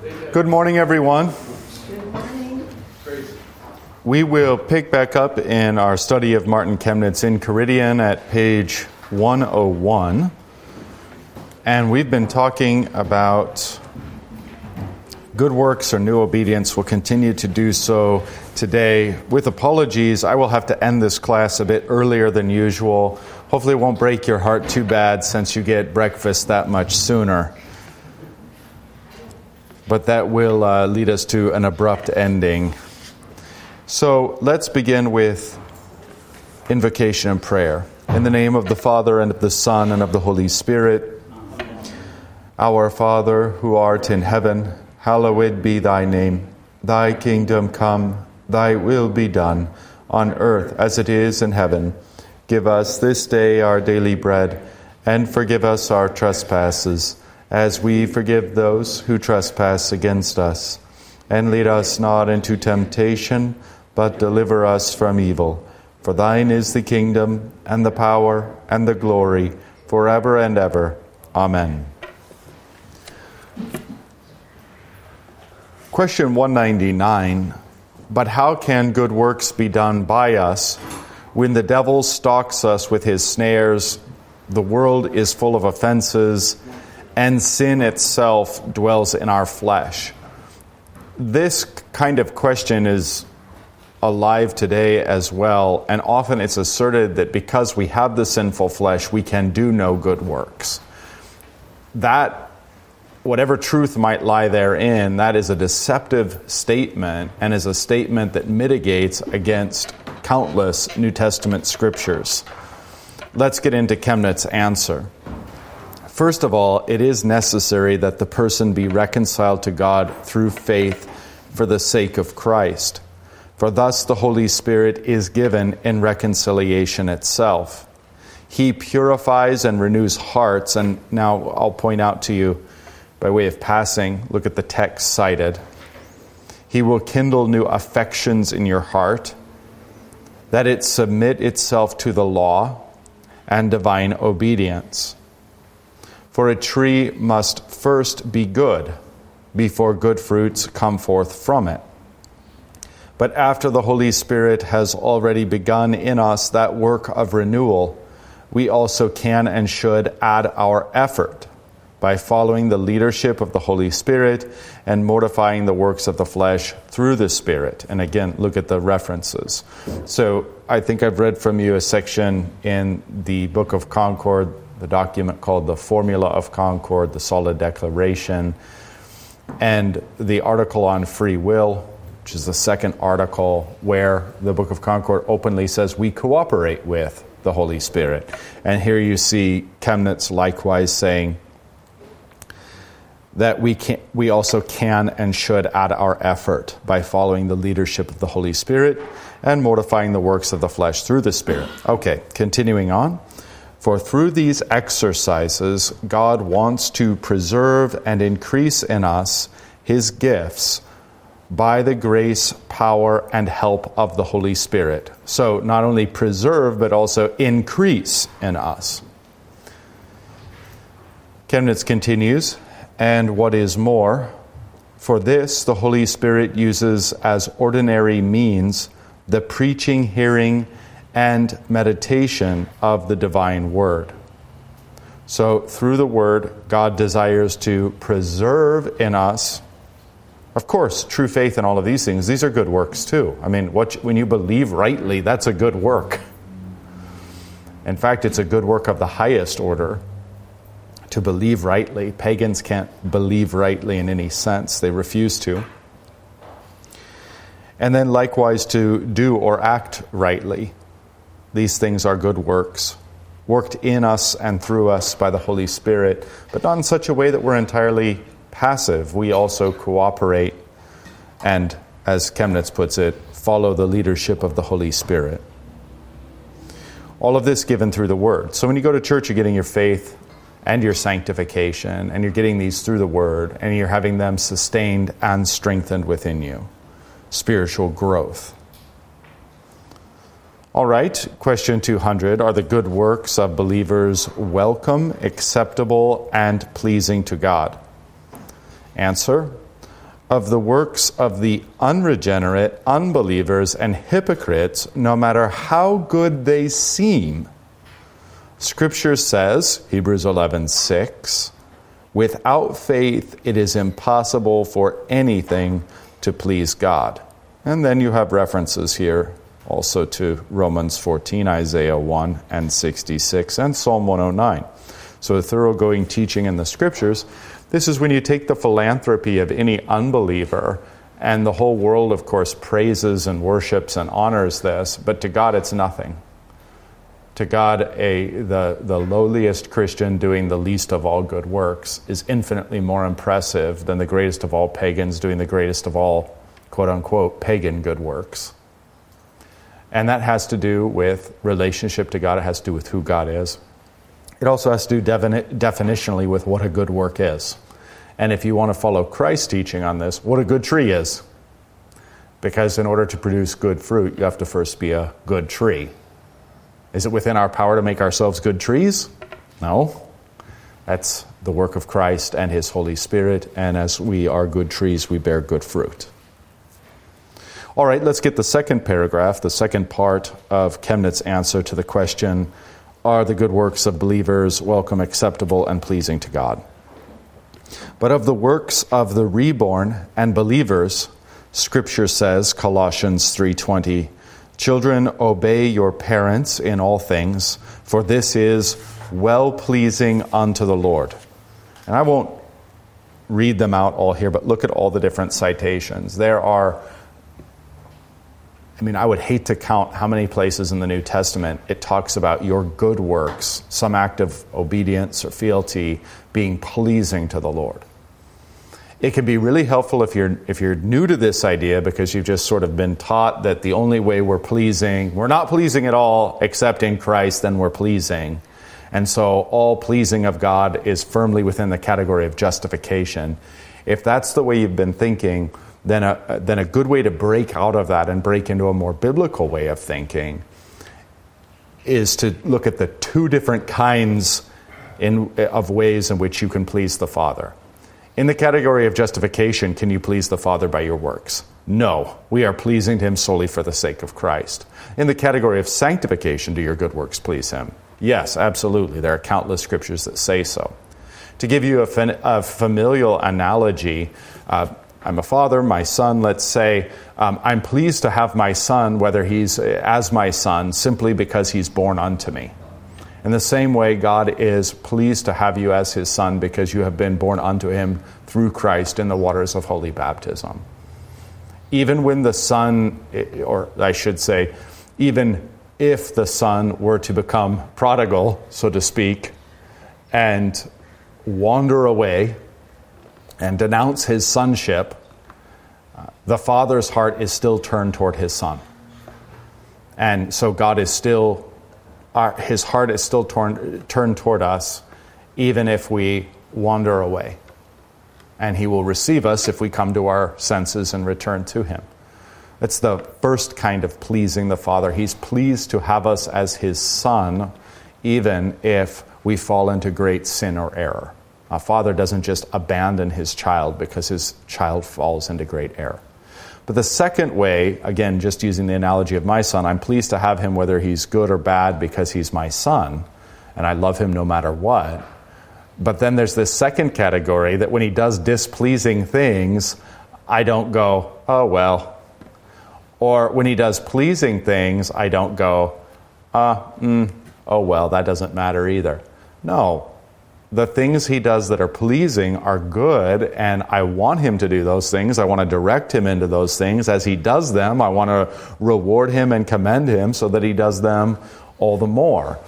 Good morning, everyone. Good morning. We will pick back up in our study of Martin Chemnitz Enchiridion at page 101. And we've been talking about good works or new obedience. We'll continue to do so today. With apologies, I will have to end this class a bit earlier than usual. Hopefully, it won't break your heart too bad since you get breakfast that much sooner but that will uh, lead us to an abrupt ending. So let's begin with invocation and prayer. In the name of the Father, and of the Son, and of the Holy Spirit. Our Father, who art in heaven, hallowed be thy name. Thy kingdom come, thy will be done, on earth as it is in heaven. Give us this day our daily bread, and forgive us our trespasses as we forgive those who trespass against us. And lead us not into temptation, but deliver us from evil. For thine is the kingdom, and the power, and the glory, forever and ever. Amen. Question 199 But how can good works be done by us when the devil stalks us with his snares? The world is full of offenses and sin itself dwells in our flesh. This kind of question is alive today as well, and often it's asserted that because we have the sinful flesh, we can do no good works. That, whatever truth might lie therein, that is a deceptive statement and is a statement that mitigates against countless New Testament scriptures. Let's get into Chemnitz's answer. First of all, it is necessary that the person be reconciled to God through faith for the sake of Christ. For thus the Holy Spirit is given in reconciliation itself. He purifies and renews hearts. And now I'll point out to you, by way of passing, look at the text cited. He will kindle new affections in your heart, that it submit itself to the law and divine obedience. For a tree must first be good before good fruits come forth from it. But after the Holy Spirit has already begun in us that work of renewal, we also can and should add our effort by following the leadership of the Holy Spirit and mortifying the works of the flesh through the Spirit. And again, look at the references. So I think I've read from you a section in the Book of Concord the document called The Formula of Concord, the Solid Declaration, and the article on free will, which is the second article where the Book of Concord openly says we cooperate with the Holy Spirit. And here you see Chemnitz likewise saying that we, can, we also can and should add our effort by following the leadership of the Holy Spirit and mortifying the works of the flesh through the Spirit. Okay, continuing on. For through these exercises, God wants to preserve and increase in us His gifts by the grace, power, and help of the Holy Spirit. So, not only preserve, but also increase in us. Chemnitz continues, and what is more, for this the Holy Spirit uses as ordinary means the preaching, hearing, and meditation of the divine word. So, through the word, God desires to preserve in us, of course, true faith and all of these things. These are good works too. I mean, what, when you believe rightly, that's a good work. In fact, it's a good work of the highest order to believe rightly. Pagans can't believe rightly in any sense, they refuse to. And then, likewise, to do or act rightly. These things are good works, worked in us and through us by the Holy Spirit, but not in such a way that we're entirely passive. We also cooperate and, as Chemnitz puts it, follow the leadership of the Holy Spirit. All of this given through the Word. So when you go to church, you're getting your faith and your sanctification, and you're getting these through the Word, and you're having them sustained and strengthened within you. Spiritual growth. All right, question 200 Are the good works of believers welcome, acceptable, and pleasing to God? Answer of the works of the unregenerate, unbelievers, and hypocrites, no matter how good they seem. Scripture says, Hebrews 11 6, without faith it is impossible for anything to please God. And then you have references here also to Romans 14, Isaiah 1 and 66, and Psalm 109. So, a thoroughgoing teaching in the Scriptures this is when you take the philanthropy of any unbeliever, and the whole world, of course, praises and worships and honors this, but to God it's nothing. To God, a, the, the lowliest Christian doing the least of all good works is infinitely more impressive than the greatest of all pagans doing the greatest of all, quote unquote, pagan good works. And that has to do with relationship to God, it has to do with who God is. It also has to do defini- definitionally with what a good work is. And if you want to follow Christ's teaching on this, what a good tree is. Because in order to produce good fruit, you have to first be a good tree. Is it within our power to make ourselves good trees? No. That's the work of Christ and His Holy Spirit, and as we are good trees, we bear good fruit. All right, let's get the second paragraph, the second part of Chemnitz's answer to the question are the good works of believers welcome, acceptable, and pleasing to God. But of the works of the reborn and believers, Scripture says, Colossians 3:20, "Children, obey your parents in all things, for this is well-pleasing unto the Lord." And I won't read them out all here, but look at all the different citations. There are I mean, I would hate to count how many places in the New Testament it talks about your good works, some act of obedience or fealty, being pleasing to the Lord. It can be really helpful if you're, if you're new to this idea because you've just sort of been taught that the only way we're pleasing, we're not pleasing at all except in Christ, then we're pleasing. And so all pleasing of God is firmly within the category of justification. If that's the way you've been thinking, then a, then a good way to break out of that and break into a more biblical way of thinking is to look at the two different kinds in, of ways in which you can please the Father. In the category of justification, can you please the Father by your works? No, we are pleasing to Him solely for the sake of Christ. In the category of sanctification, do your good works please Him? Yes, absolutely. There are countless scriptures that say so. To give you a, a familial analogy, uh, I'm a father, my son, let's say, um, I'm pleased to have my son, whether he's uh, as my son, simply because he's born unto me. In the same way, God is pleased to have you as his son because you have been born unto him through Christ in the waters of holy baptism. Even when the son, or I should say, even if the son were to become prodigal, so to speak, and wander away and denounce his sonship, uh, the father's heart is still turned toward his son. And so God is still, our, his heart is still torn, turned toward us, even if we wander away. And he will receive us if we come to our senses and return to him. It's the first kind of pleasing the Father. He's pleased to have us as his son, even if we fall into great sin or error. A father doesn't just abandon his child because his child falls into great error. But the second way, again, just using the analogy of my son, I'm pleased to have him whether he's good or bad because he's my son, and I love him no matter what. But then there's this second category that when he does displeasing things, I don't go, oh, well. Or when he does pleasing things, I don't go, uh, mm, oh, well, that doesn't matter either. No, the things he does that are pleasing are good, and I want him to do those things. I want to direct him into those things. As he does them, I want to reward him and commend him so that he does them all the more.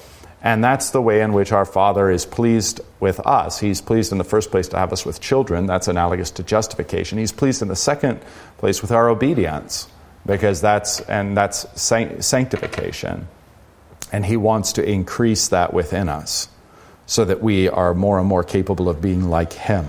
And that's the way in which our Father is pleased with us. He's pleased in the first place to have us with children. That's analogous to justification. He's pleased in the second place with our obedience, because that's, and that's sanctification. And he wants to increase that within us so that we are more and more capable of being like Him.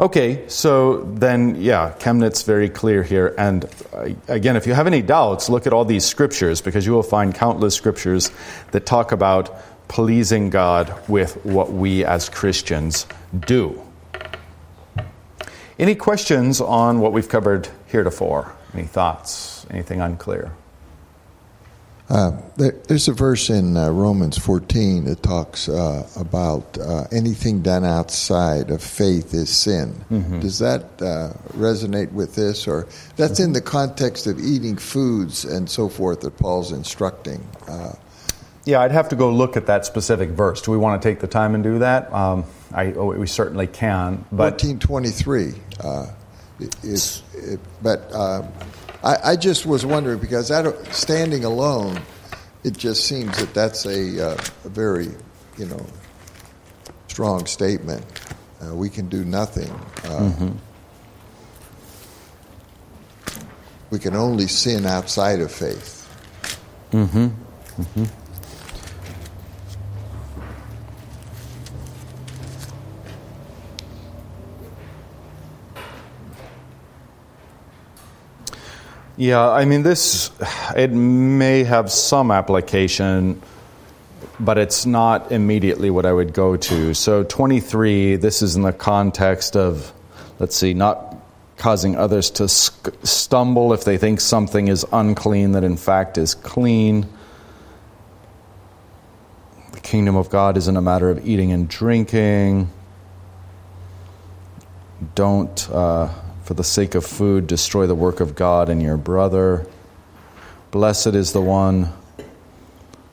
Okay, so then, yeah, Chemnitz very clear here. And uh, again, if you have any doubts, look at all these scriptures because you will find countless scriptures that talk about pleasing God with what we as Christians do. Any questions on what we've covered heretofore? Any thoughts? Anything unclear? Uh, there, there's a verse in uh, Romans 14 that talks uh, about uh, anything done outside of faith is sin. Mm-hmm. Does that uh, resonate with this, or that's in the context of eating foods and so forth that Paul's instructing? Uh, yeah, I'd have to go look at that specific verse. Do we want to take the time and do that? Um, I, oh, we certainly can. But 1423 is, it, but I, I, just was wondering because that, standing alone, it just seems that that's a, uh, a very, you know, strong statement. Uh, we can do nothing. Uh, mm-hmm. We can only sin outside of faith. Mm-hmm. Mm-hmm. Yeah, I mean, this, it may have some application, but it's not immediately what I would go to. So, 23, this is in the context of, let's see, not causing others to stumble if they think something is unclean that in fact is clean. The kingdom of God isn't a matter of eating and drinking. Don't. Uh, for the sake of food, destroy the work of God and your brother. Blessed is the one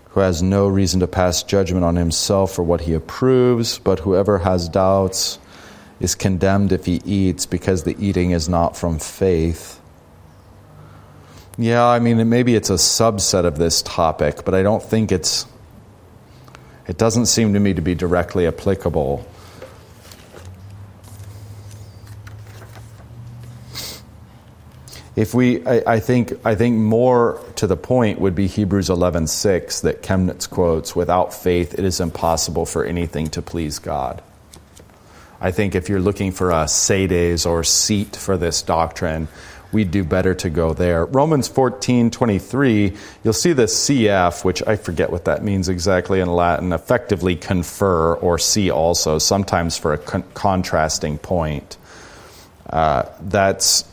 who has no reason to pass judgment on himself for what he approves, but whoever has doubts is condemned if he eats, because the eating is not from faith. Yeah, I mean, maybe it's a subset of this topic, but I don't think it's. It doesn't seem to me to be directly applicable If we, I, I, think, I think more to the point would be Hebrews 11:6 that Chemnitz quotes. Without faith, it is impossible for anything to please God. I think if you're looking for a sedes or seat for this doctrine, we'd do better to go there. Romans 14:23, you'll see the CF, which I forget what that means exactly in Latin, effectively confer or see also, sometimes for a con- contrasting point. Uh, that's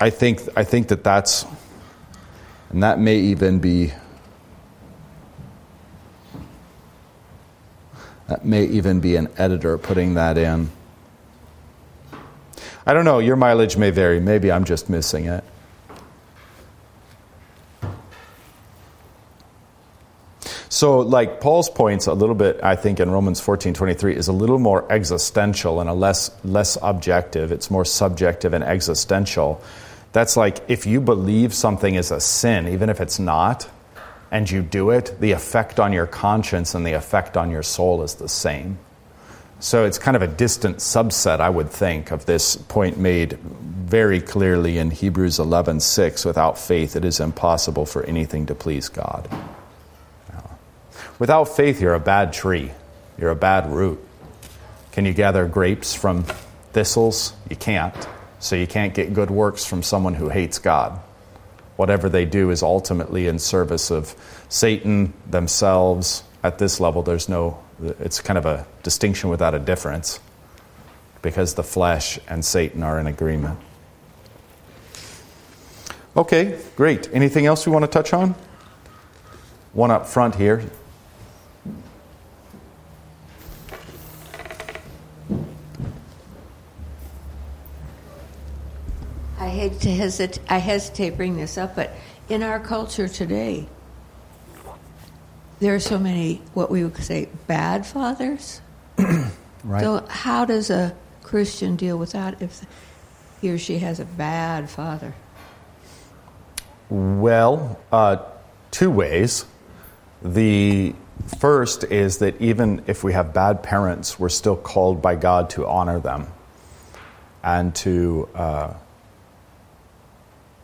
I think, I think that that's, and that may even be, that may even be an editor putting that in. I don't know, your mileage may vary. Maybe I'm just missing it. So, like Paul's points a little bit, I think in Romans 14 23 is a little more existential and a less, less objective. It's more subjective and existential. That's like if you believe something is a sin, even if it's not, and you do it, the effect on your conscience and the effect on your soul is the same. So it's kind of a distant subset, I would think, of this point made very clearly in Hebrews 11:6. Without faith, it is impossible for anything to please God. Without faith, you're a bad tree. You're a bad root. Can you gather grapes from thistles? You can't. So you can't get good works from someone who hates God. Whatever they do is ultimately in service of Satan, themselves. At this level, there's no, it's kind of a distinction without a difference because the flesh and Satan are in agreement. Okay, great. Anything else we want to touch on? One up front here. I hate to hesitate. I hesitate to bring this up, but in our culture today, there are so many what we would say bad fathers. right. So how does a Christian deal with that if he or she has a bad father? Well, uh, two ways. The first is that even if we have bad parents, we're still called by God to honor them and to. Uh,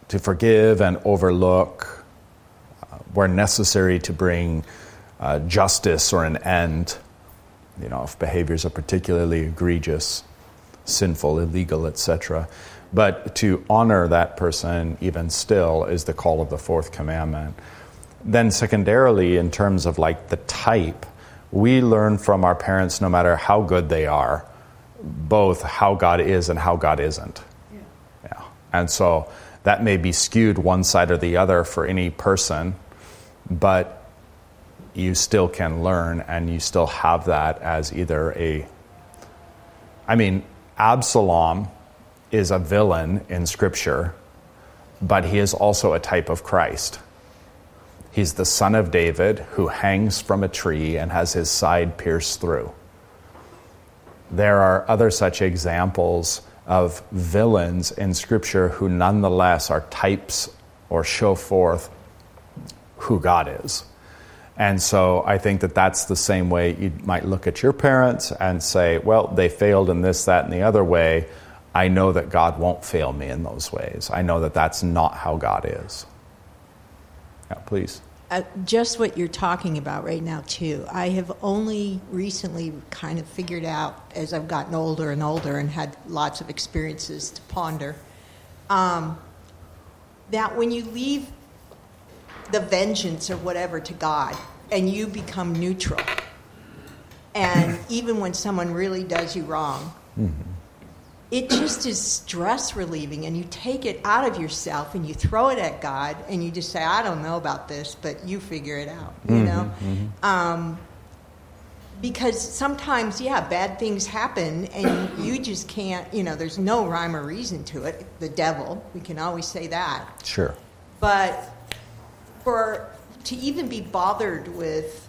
to forgive and overlook uh, where necessary to bring uh, justice or an end, you know, if behaviors are particularly egregious, sinful, illegal, etc. But to honor that person even still is the call of the fourth commandment. Then, secondarily, in terms of like the type, we learn from our parents no matter how good they are both how God is and how God isn't. Yeah. yeah. And so that may be skewed one side or the other for any person, but you still can learn and you still have that as either a. I mean, Absalom is a villain in Scripture, but he is also a type of Christ. He's the son of David who hangs from a tree and has his side pierced through. There are other such examples of villains in Scripture who nonetheless are types or show forth who God is. And so I think that that's the same way you might look at your parents and say, well, they failed in this, that, and the other way. I know that God won't fail me in those ways. I know that that's not how God is. Yeah, please. Uh, just what you're talking about right now, too. I have only recently kind of figured out as I've gotten older and older and had lots of experiences to ponder um, that when you leave the vengeance or whatever to God and you become neutral, and even when someone really does you wrong, mm-hmm it just is stress relieving and you take it out of yourself and you throw it at god and you just say i don't know about this but you figure it out you mm-hmm, know? mm-hmm. Um, because sometimes yeah bad things happen and you just can't you know there's no rhyme or reason to it the devil we can always say that. Sure. But for to even be bothered with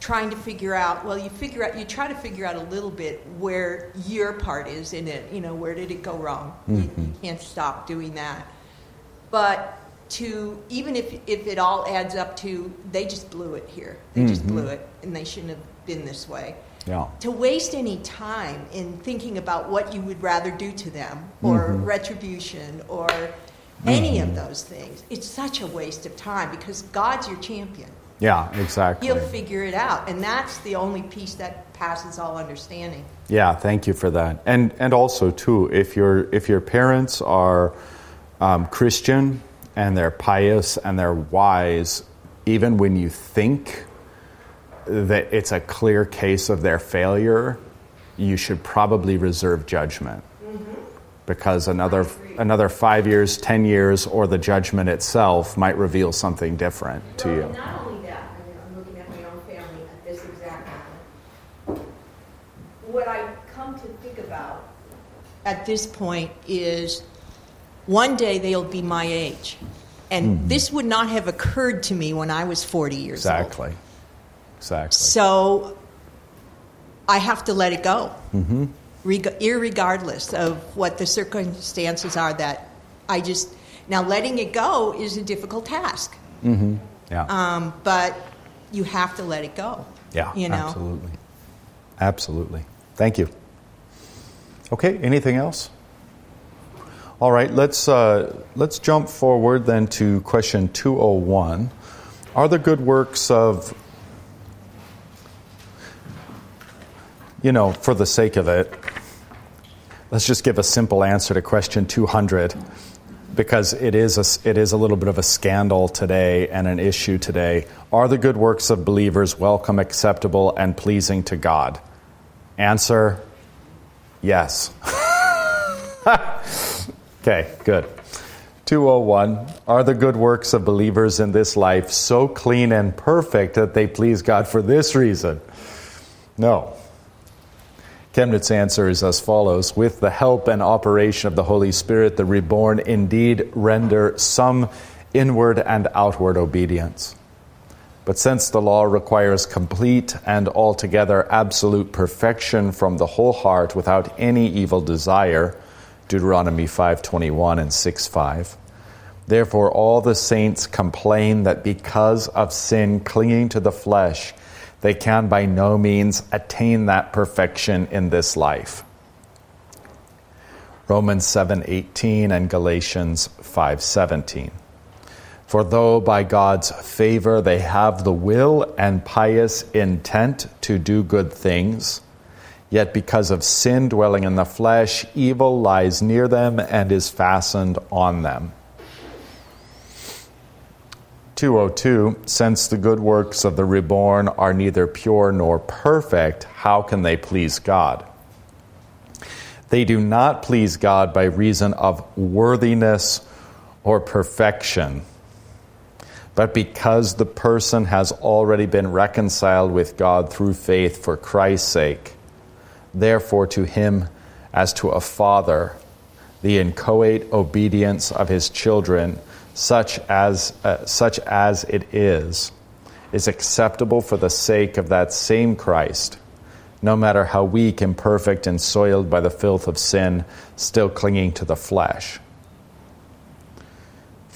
trying to figure out well you figure out you try to figure out a little bit where your part is in it you know where did it go wrong mm-hmm. you, you, can't stop doing that but to even if if it all adds up to they just blew it here they mm-hmm. just blew it and they shouldn't have been this way yeah. to waste any time in thinking about what you would rather do to them or mm-hmm. retribution or any of mm-hmm. those things it's such a waste of time because god's your champion yeah, exactly. He'll figure it out, and that's the only peace that passes all understanding. Yeah, thank you for that. And and also too, if your if your parents are um, Christian and they're pious and they're wise, even when you think that it's a clear case of their failure, you should probably reserve judgment. Mm-hmm. Because another another five years, ten years, or the judgment itself might reveal something different to you. At this point is one day they'll be my age. And mm-hmm. this would not have occurred to me when I was 40 years exactly. old. Exactly. Exactly. So I have to let it go, mm-hmm. reg- irregardless of what the circumstances are that I just. Now, letting it go is a difficult task. Mm-hmm. Yeah. Um, but you have to let it go. Yeah, you know? absolutely. Absolutely. Thank you. Okay, anything else? All right, let's, uh, let's jump forward then to question 201. Are the good works of, you know, for the sake of it, let's just give a simple answer to question 200 because it is a, it is a little bit of a scandal today and an issue today. Are the good works of believers welcome, acceptable, and pleasing to God? Answer Yes. okay, good. 201 Are the good works of believers in this life so clean and perfect that they please God for this reason? No. Chemnitz's answer is as follows With the help and operation of the Holy Spirit, the reborn indeed render some inward and outward obedience. But since the law requires complete and altogether absolute perfection from the whole heart without any evil desire, Deuteronomy 5:21 and 6:5, therefore all the saints complain that because of sin clinging to the flesh, they can by no means attain that perfection in this life. Romans 7:18 and Galatians 5:17. For though by God's favor they have the will and pious intent to do good things, yet because of sin dwelling in the flesh, evil lies near them and is fastened on them. 202 Since the good works of the reborn are neither pure nor perfect, how can they please God? They do not please God by reason of worthiness or perfection, but because the person has already been reconciled with God through faith for Christ's sake. Therefore, to him, as to a father, the inchoate obedience of his children, such as, uh, such as it is, is acceptable for the sake of that same Christ, no matter how weak, imperfect, and soiled by the filth of sin, still clinging to the flesh.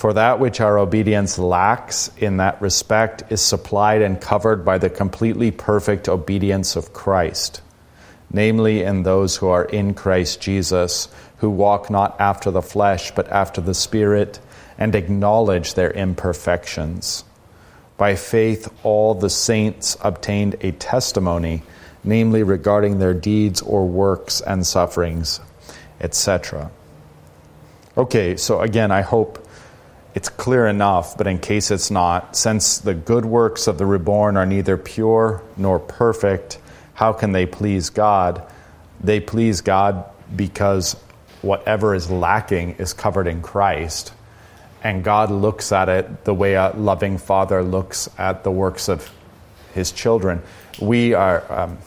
For that which our obedience lacks in that respect is supplied and covered by the completely perfect obedience of Christ, namely in those who are in Christ Jesus, who walk not after the flesh, but after the Spirit, and acknowledge their imperfections. By faith, all the saints obtained a testimony, namely regarding their deeds or works and sufferings, etc. Okay, so again, I hope it's clear enough, but in case it's not, since the good works of the reborn are neither pure nor perfect, how can they please God? They please God because whatever is lacking is covered in Christ. And God looks at it the way a loving father looks at the works of his children. We are, um,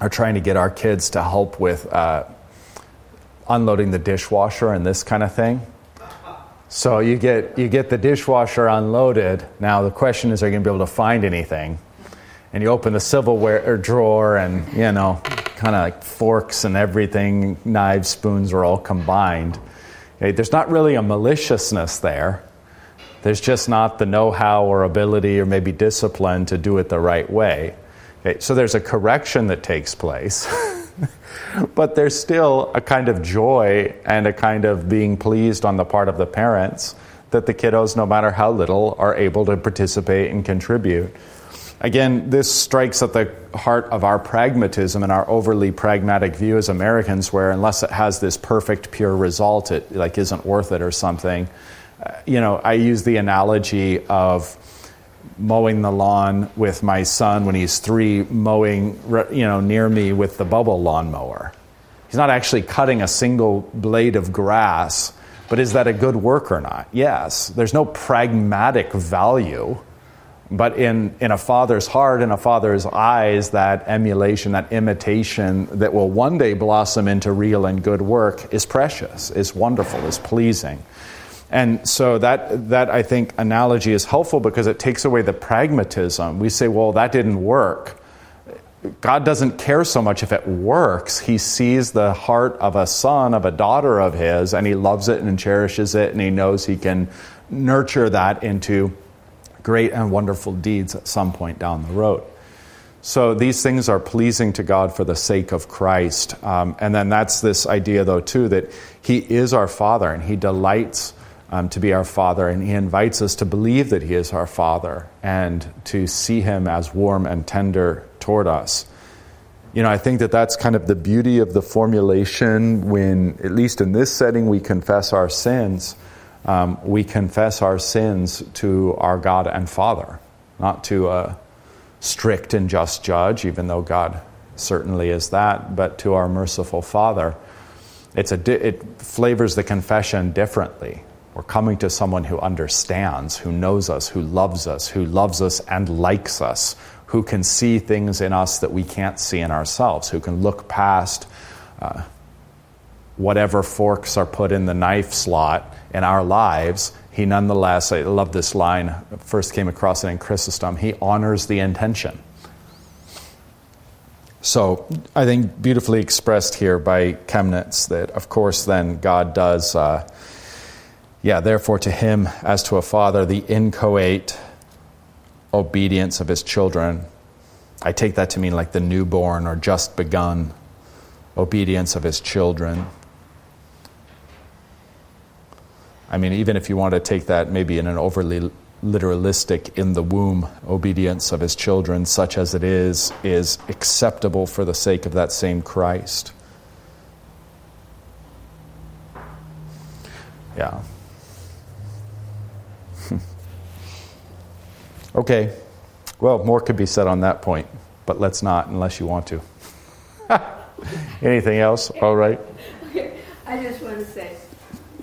are trying to get our kids to help with uh, unloading the dishwasher and this kind of thing. So you get you get the dishwasher unloaded. Now the question is, are you going to be able to find anything? And you open the silverware drawer, and you know, kind of like forks and everything, knives, spoons are all combined. Okay, there's not really a maliciousness there. There's just not the know-how or ability or maybe discipline to do it the right way. Okay, so there's a correction that takes place. but there's still a kind of joy and a kind of being pleased on the part of the parents that the kiddos, no matter how little, are able to participate and contribute. Again, this strikes at the heart of our pragmatism and our overly pragmatic view as Americans, where unless it has this perfect, pure result, it like isn't worth it or something. Uh, you know, I use the analogy of mowing the lawn with my son when he's three, mowing you know near me with the bubble lawnmower. He's not actually cutting a single blade of grass, but is that a good work or not? Yes. There's no pragmatic value, but in, in a father's heart, in a father's eyes, that emulation, that imitation that will one day blossom into real and good work is precious, is wonderful, is pleasing. And so that, that I think analogy is helpful because it takes away the pragmatism. We say, well, that didn't work. God doesn't care so much if it works. He sees the heart of a son, of a daughter of his, and he loves it and cherishes it, and he knows he can nurture that into great and wonderful deeds at some point down the road. So these things are pleasing to God for the sake of Christ. Um, and then that's this idea, though, too, that He is our Father and He delights um, to be our Father, and He invites us to believe that He is our Father and to see Him as warm and tender toward us. You know, I think that that's kind of the beauty of the formulation when, at least in this setting, we confess our sins. Um, we confess our sins to our God and Father, not to a strict and just judge, even though God certainly is that, but to our merciful Father. It's a di- it flavors the confession differently. We're coming to someone who understands, who knows us, who loves us, who loves us and likes us, who can see things in us that we can't see in ourselves, who can look past uh, whatever forks are put in the knife slot in our lives. He nonetheless, I love this line, first came across it in Chrysostom, he honors the intention. So I think beautifully expressed here by Chemnitz that, of course, then God does. Uh, yeah, therefore, to him, as to a father, the inchoate obedience of his children. I take that to mean like the newborn or just begun obedience of his children. I mean, even if you want to take that maybe in an overly literalistic, in the womb obedience of his children, such as it is, is acceptable for the sake of that same Christ. Yeah. Okay, well, more could be said on that point, but let's not unless you want to. Anything else? All right. I just want to say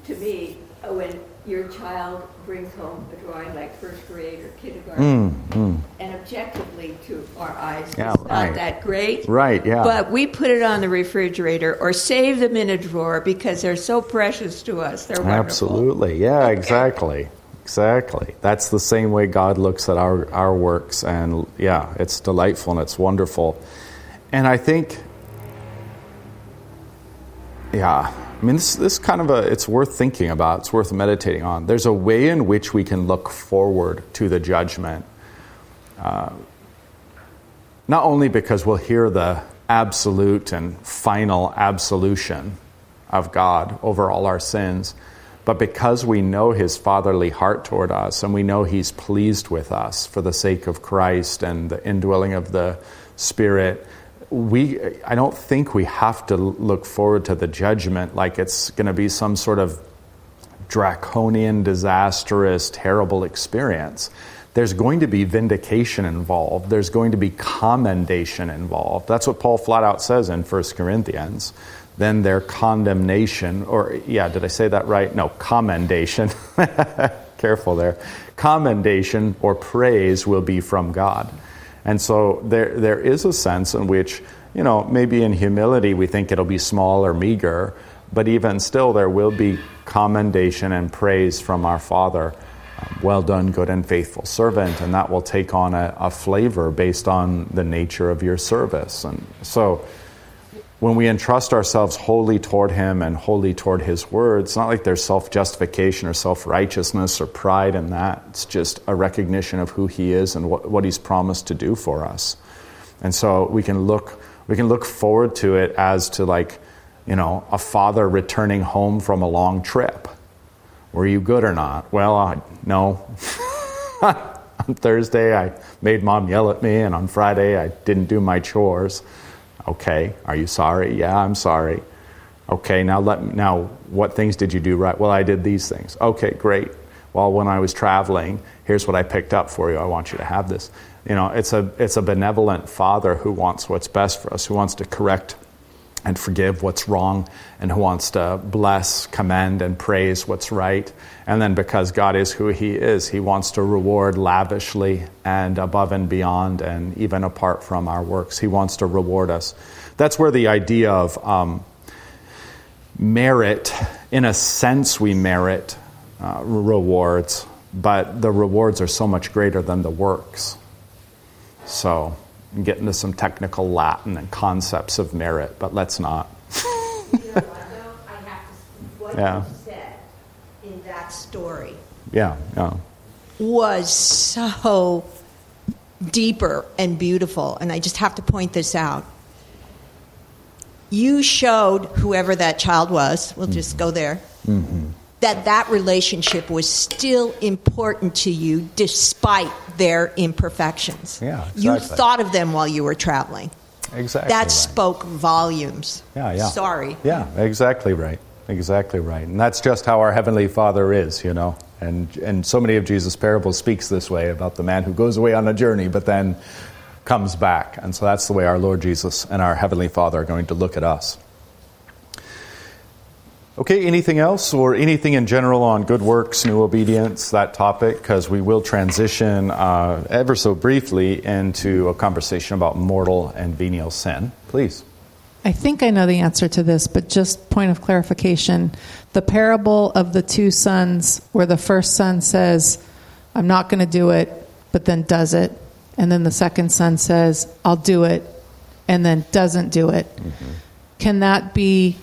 to me, when your child brings home a drawing like first grade or kindergarten, Mm, mm. and objectively to our eyes, Yeah, it's right. not that great. Right, yeah. But we put it on the refrigerator or save them in a drawer because they're so precious to us. They're wonderful. Absolutely. Yeah, exactly. Exactly. That's the same way God looks at our, our works. And yeah, it's delightful and it's wonderful. And I think, yeah, I mean, this, this kind of a, it's worth thinking about, it's worth meditating on. There's a way in which we can look forward to the judgment. Uh, not only because we'll hear the absolute and final absolution of God over all our sins, but because we know his fatherly heart toward us and we know he's pleased with us for the sake of Christ and the indwelling of the Spirit, we I don't think we have to look forward to the judgment like it's going to be some sort of draconian, disastrous, terrible experience. There's going to be vindication involved. There's going to be commendation involved. That's what Paul flat out says in 1 Corinthians. Then their condemnation, or yeah, did I say that right? No, commendation. Careful there. Commendation or praise will be from God. And so there, there is a sense in which, you know, maybe in humility we think it'll be small or meager, but even still there will be commendation and praise from our Father. Um, well done, good and faithful servant, and that will take on a, a flavor based on the nature of your service. And so when we entrust ourselves wholly toward Him and wholly toward His Word, it's not like there's self justification or self righteousness or pride in that. It's just a recognition of who He is and what, what He's promised to do for us. And so we can look we can look forward to it as to like, you know, a father returning home from a long trip. Were you good or not? Well, uh, no. on Thursday, I made mom yell at me, and on Friday, I didn't do my chores. Okay, are you sorry? Yeah, I'm sorry. Okay, now let now what things did you do right? Well, I did these things. Okay, great. Well, when I was traveling, here's what I picked up for you. I want you to have this. You know, it's a it's a benevolent father who wants what's best for us, who wants to correct and forgive what's wrong, and who wants to bless, commend, and praise what's right. And then because God is who He is, He wants to reward lavishly and above and beyond, and even apart from our works. He wants to reward us. That's where the idea of um, merit, in a sense, we merit uh, rewards, but the rewards are so much greater than the works. So, and get into some technical Latin and concepts of merit, but let's not. Yeah. in that story Yeah, yeah. was so deeper and beautiful, and I just have to point this out. You showed whoever that child was, we'll just mm-hmm. go there, mm-hmm. That that relationship was still important to you despite their imperfections. Yeah, exactly. You thought of them while you were traveling. Exactly. That right. spoke volumes. Yeah, yeah. Sorry. Yeah, exactly right. Exactly right. And that's just how our Heavenly Father is, you know. And, and so many of Jesus' parables speaks this way about the man who goes away on a journey but then comes back. And so that's the way our Lord Jesus and our Heavenly Father are going to look at us. Okay, anything else or anything in general on good works, new obedience, that topic? Because we will transition uh, ever so briefly into a conversation about mortal and venial sin. Please. I think I know the answer to this, but just point of clarification. The parable of the two sons, where the first son says, I'm not going to do it, but then does it. And then the second son says, I'll do it, and then doesn't do it. Can that be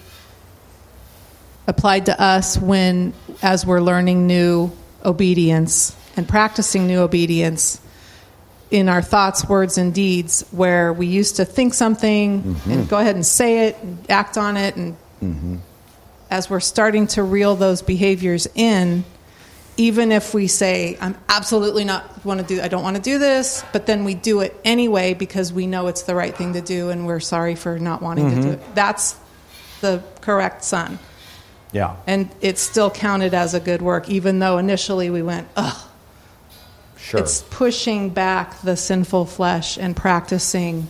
applied to us when, as we're learning new obedience and practicing new obedience, in our thoughts, words, and deeds, where we used to think something and mm-hmm. go ahead and say it, and act on it, and mm-hmm. as we're starting to reel those behaviors in, even if we say, "I'm absolutely not want to do, I don't want to do this," but then we do it anyway because we know it's the right thing to do, and we're sorry for not wanting to do mm-hmm. it. That's the correct son, Yeah. and it's still counted as a good work, even though initially we went, "Ugh." Sure. It's pushing back the sinful flesh and practicing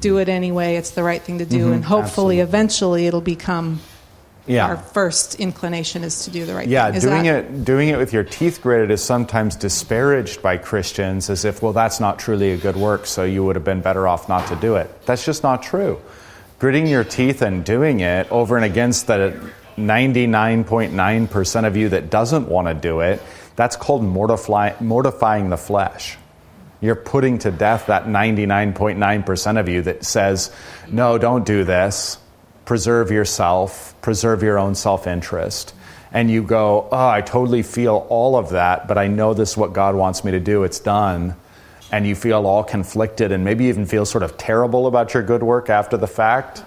do mm-hmm. it anyway. It's the right thing to do, mm-hmm. and hopefully, absolutely. eventually, it'll become Yeah. our first inclination is to do the right Yeah, thing. Is doing that- it doing it with your teeth gritted is sometimes disparaged by Christians as if, well, that's not truly a good work, so you would have been better off not to do it. That's just not true. Gritting your teeth and doing it over and against the 99.9% of you that doesn't want to do it, that's called mortify, mortifying the flesh. You're putting to death that 99.9% of you that says, no, don't do this. Preserve yourself, preserve your own self interest. And you go, oh, I totally feel all of that, but I know this is what God wants me to do. It's done. And you feel all conflicted and maybe even feel sort of terrible about your good work after the fact.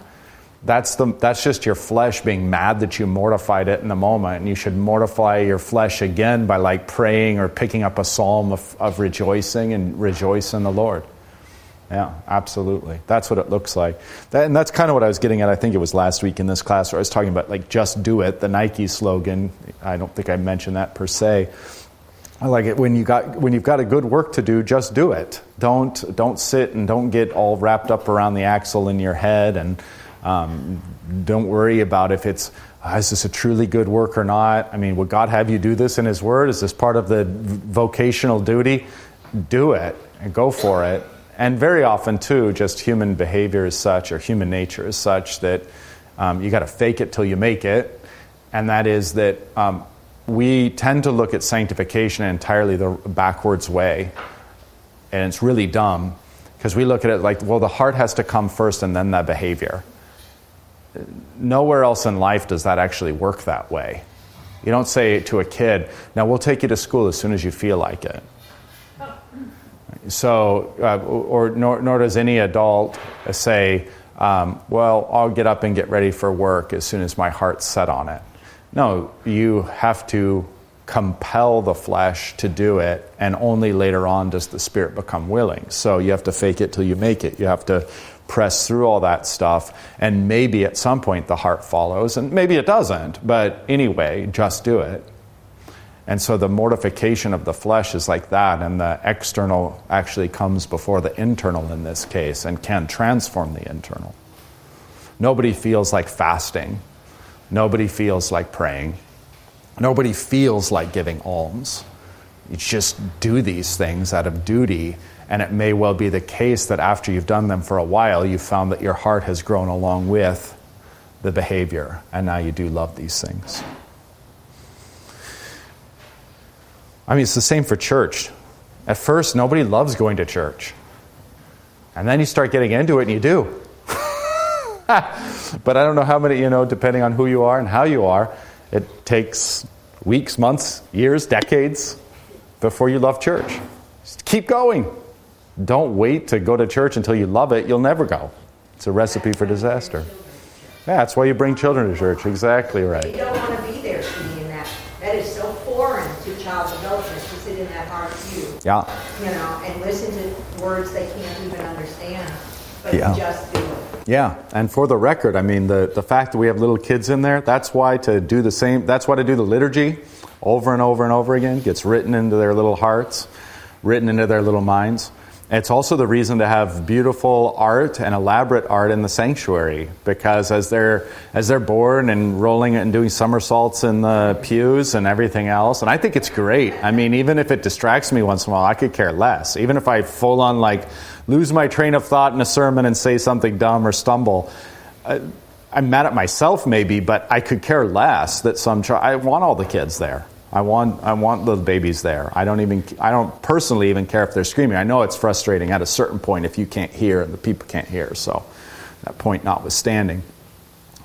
That's, the, that's just your flesh being mad that you mortified it in the moment. And you should mortify your flesh again by like praying or picking up a psalm of, of rejoicing and rejoice in the Lord. Yeah, absolutely. That's what it looks like. That, and that's kind of what I was getting at. I think it was last week in this class where I was talking about like just do it, the Nike slogan. I don't think I mentioned that per se. I like it when you got when you've got a good work to do, just do it. Don't don't sit and don't get all wrapped up around the axle in your head and um, don't worry about if it's uh, is this a truly good work or not. I mean, would God have you do this in His Word? Is this part of the vocational duty? Do it and go for it. And very often, too, just human behavior is such, or human nature is such, that um, you got to fake it till you make it. And that is that um, we tend to look at sanctification in entirely the backwards way. And it's really dumb because we look at it like, well, the heart has to come first and then the behavior. Nowhere else in life does that actually work that way. You don't say to a kid, now we'll take you to school as soon as you feel like it. So, uh, or nor, nor, does any adult say, um, well, I'll get up and get ready for work as soon as my heart's set on it. No, you have to compel the flesh to do it, and only later on does the spirit become willing. So you have to fake it till you make it. You have to press through all that stuff, and maybe at some point the heart follows, and maybe it doesn't, but anyway, just do it. And so the mortification of the flesh is like that, and the external actually comes before the internal in this case and can transform the internal. Nobody feels like fasting. Nobody feels like praying. Nobody feels like giving alms. You just do these things out of duty, and it may well be the case that after you've done them for a while, you've found that your heart has grown along with the behavior, and now you do love these things. I mean, it's the same for church. At first, nobody loves going to church. And then you start getting into it and you do. but I don't know how many, you know, depending on who you are and how you are, it takes weeks, months, years, decades before you love church. Just keep going. Don't wait to go to church until you love it. You'll never go. It's a recipe for disaster. Yeah, that's why you bring children to church. Exactly right. They don't want to be there to me in that. That is so foreign to child development to sit in that hard pew. Yeah. You know, and listen to words they can't even understand. But Yeah. just do it. Yeah, and for the record, I mean the, the fact that we have little kids in there, that's why to do the same that's why to do the liturgy over and over and over again gets written into their little hearts, written into their little minds. It's also the reason to have beautiful art and elaborate art in the sanctuary because as they're as they're born and rolling and doing somersaults in the pews and everything else, and I think it's great. I mean, even if it distracts me once in a while, I could care less. Even if I full on like lose my train of thought in a sermon and say something dumb or stumble. I, I'm mad at myself maybe, but I could care less that some child. I want all the kids there. I want I want little babies there. I don't even I don't personally even care if they're screaming. I know it's frustrating at a certain point if you can't hear and the people can't hear. So that point notwithstanding,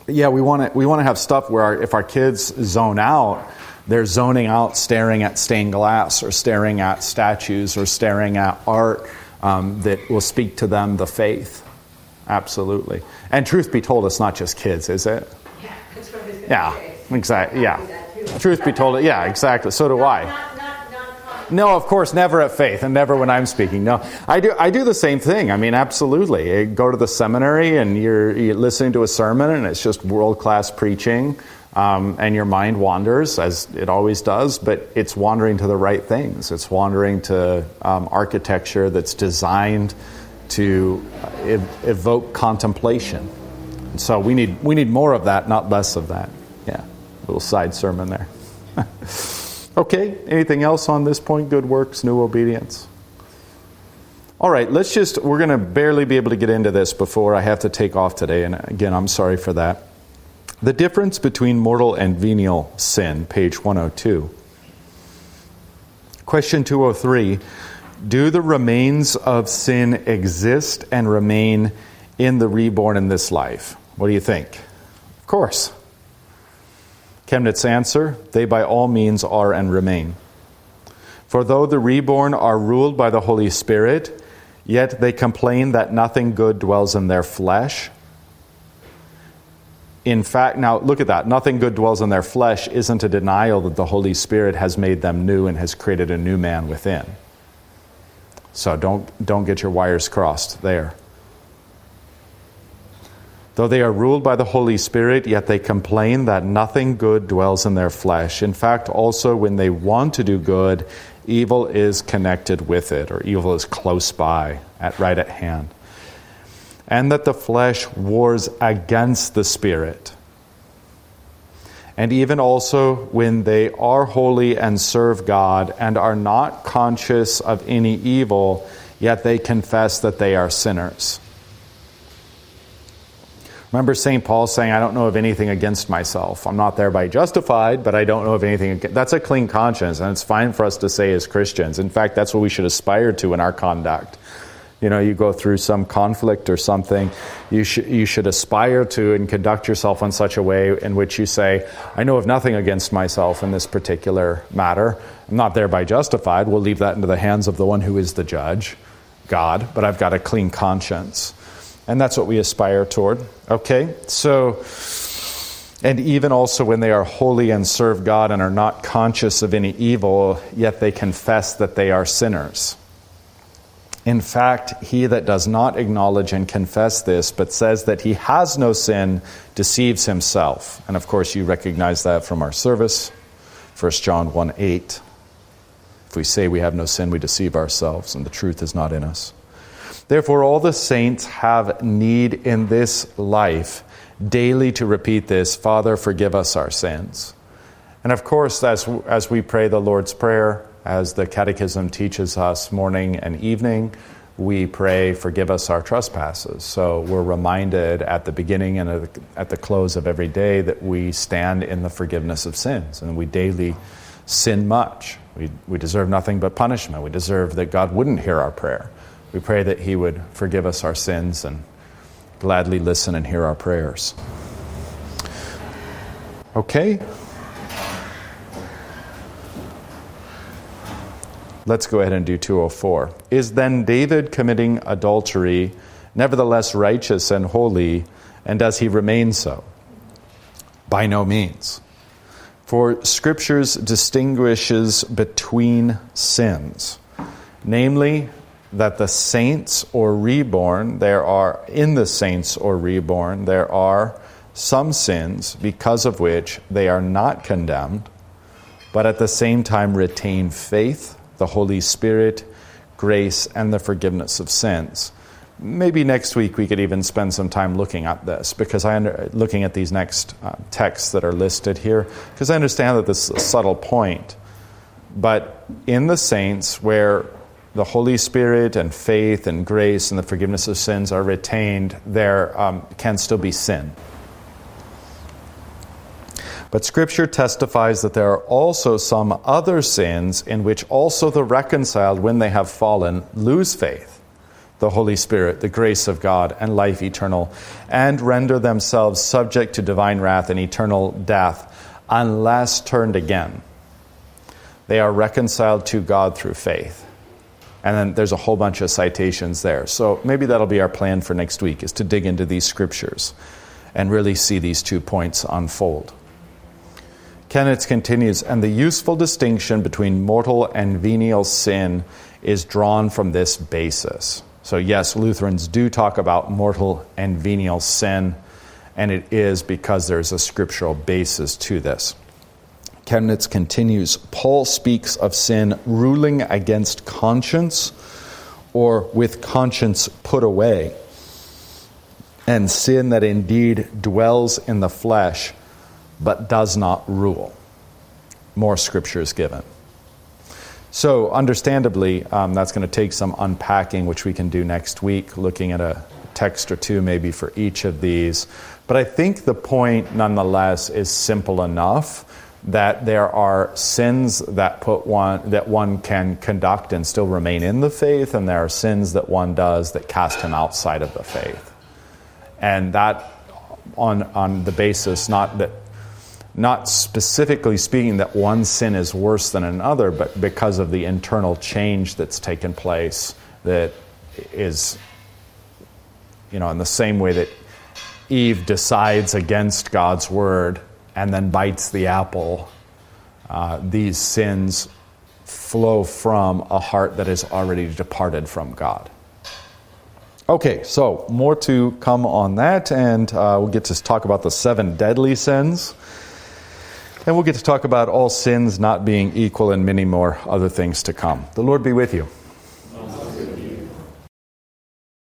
but yeah, we want to we want to have stuff where our, if our kids zone out, they're zoning out, staring at stained glass or staring at statues or staring at art um, that will speak to them the faith. Absolutely. And truth be told, it's not just kids, is it? Yeah, that's what I was going to Yeah, exactly. Yeah. Truth be told, yeah, exactly. So do I. Not, not, not. No, of course, never at faith, and never when I'm speaking. No, I do. I do the same thing. I mean, absolutely. I go to the seminary, and you're, you're listening to a sermon, and it's just world class preaching, um, and your mind wanders as it always does. But it's wandering to the right things. It's wandering to um, architecture that's designed to ev- evoke contemplation. And so we need we need more of that, not less of that. Little side sermon there. okay, anything else on this point? Good works, new obedience? All right, let's just, we're going to barely be able to get into this before I have to take off today. And again, I'm sorry for that. The difference between mortal and venial sin, page 102. Question 203 Do the remains of sin exist and remain in the reborn in this life? What do you think? Of course. Chemnitz answer They by all means are and remain. For though the reborn are ruled by the Holy Spirit, Yet they complain that nothing good dwells in their flesh. In fact, now look at that. Nothing good dwells in their flesh isn't a denial that the Holy Spirit has made them new and has created a new man within. So don't, don't get your wires crossed there. Though they are ruled by the Holy Spirit, yet they complain that nothing good dwells in their flesh. In fact, also when they want to do good, evil is connected with it, or evil is close by, at right at hand. And that the flesh wars against the spirit. And even also when they are holy and serve God and are not conscious of any evil, yet they confess that they are sinners. Remember St. Paul saying, I don't know of anything against myself. I'm not thereby justified, but I don't know of anything. That's a clean conscience, and it's fine for us to say as Christians. In fact, that's what we should aspire to in our conduct. You know, you go through some conflict or something, you, sh- you should aspire to and conduct yourself in such a way in which you say, I know of nothing against myself in this particular matter. I'm not thereby justified. We'll leave that into the hands of the one who is the judge, God, but I've got a clean conscience. And that's what we aspire toward. Okay? So, and even also when they are holy and serve God and are not conscious of any evil, yet they confess that they are sinners. In fact, he that does not acknowledge and confess this, but says that he has no sin, deceives himself. And of course, you recognize that from our service, 1 John 1 8. If we say we have no sin, we deceive ourselves, and the truth is not in us. Therefore, all the saints have need in this life daily to repeat this Father, forgive us our sins. And of course, as, as we pray the Lord's Prayer, as the Catechism teaches us morning and evening, we pray, forgive us our trespasses. So we're reminded at the beginning and at the close of every day that we stand in the forgiveness of sins and we daily sin much. We, we deserve nothing but punishment. We deserve that God wouldn't hear our prayer. We pray that He would forgive us our sins and gladly listen and hear our prayers. Okay? Let's go ahead and do 204. Is then David committing adultery nevertheless righteous and holy, and does he remain so? By no means. For scriptures distinguishes between sins, namely that the saints or reborn, there are, in the saints or reborn, there are some sins because of which they are not condemned, but at the same time retain faith, the Holy Spirit, grace, and the forgiveness of sins. Maybe next week we could even spend some time looking at this because I under, looking at these next uh, texts that are listed here because I understand that this is a subtle point. But in the saints, where the Holy Spirit and faith and grace and the forgiveness of sins are retained, there um, can still be sin. But Scripture testifies that there are also some other sins in which also the reconciled, when they have fallen, lose faith, the Holy Spirit, the grace of God, and life eternal, and render themselves subject to divine wrath and eternal death, unless turned again. They are reconciled to God through faith. And then there's a whole bunch of citations there. So maybe that'll be our plan for next week is to dig into these scriptures and really see these two points unfold. Chemnitz continues, and the useful distinction between mortal and venial sin is drawn from this basis. So, yes, Lutherans do talk about mortal and venial sin, and it is because there's a scriptural basis to this. Chemnitz continues Paul speaks of sin ruling against conscience or with conscience put away, and sin that indeed dwells in the flesh, but does not rule. More scripture is given. So, understandably, um, that's going to take some unpacking, which we can do next week, looking at a text or two maybe for each of these. But I think the point, nonetheless, is simple enough that there are sins that put one that one can conduct and still remain in the faith, and there are sins that one does that cast him outside of the faith. And that on on the basis not that not specifically speaking that one sin is worse than another, but because of the internal change that's taken place that is, you know, in the same way that Eve decides against God's word and then bites the apple, uh, these sins flow from a heart that is already departed from God. Okay, so more to come on that, and uh, we'll get to talk about the seven deadly sins. And we'll get to talk about all sins not being equal and many more other things to come. The Lord be with you.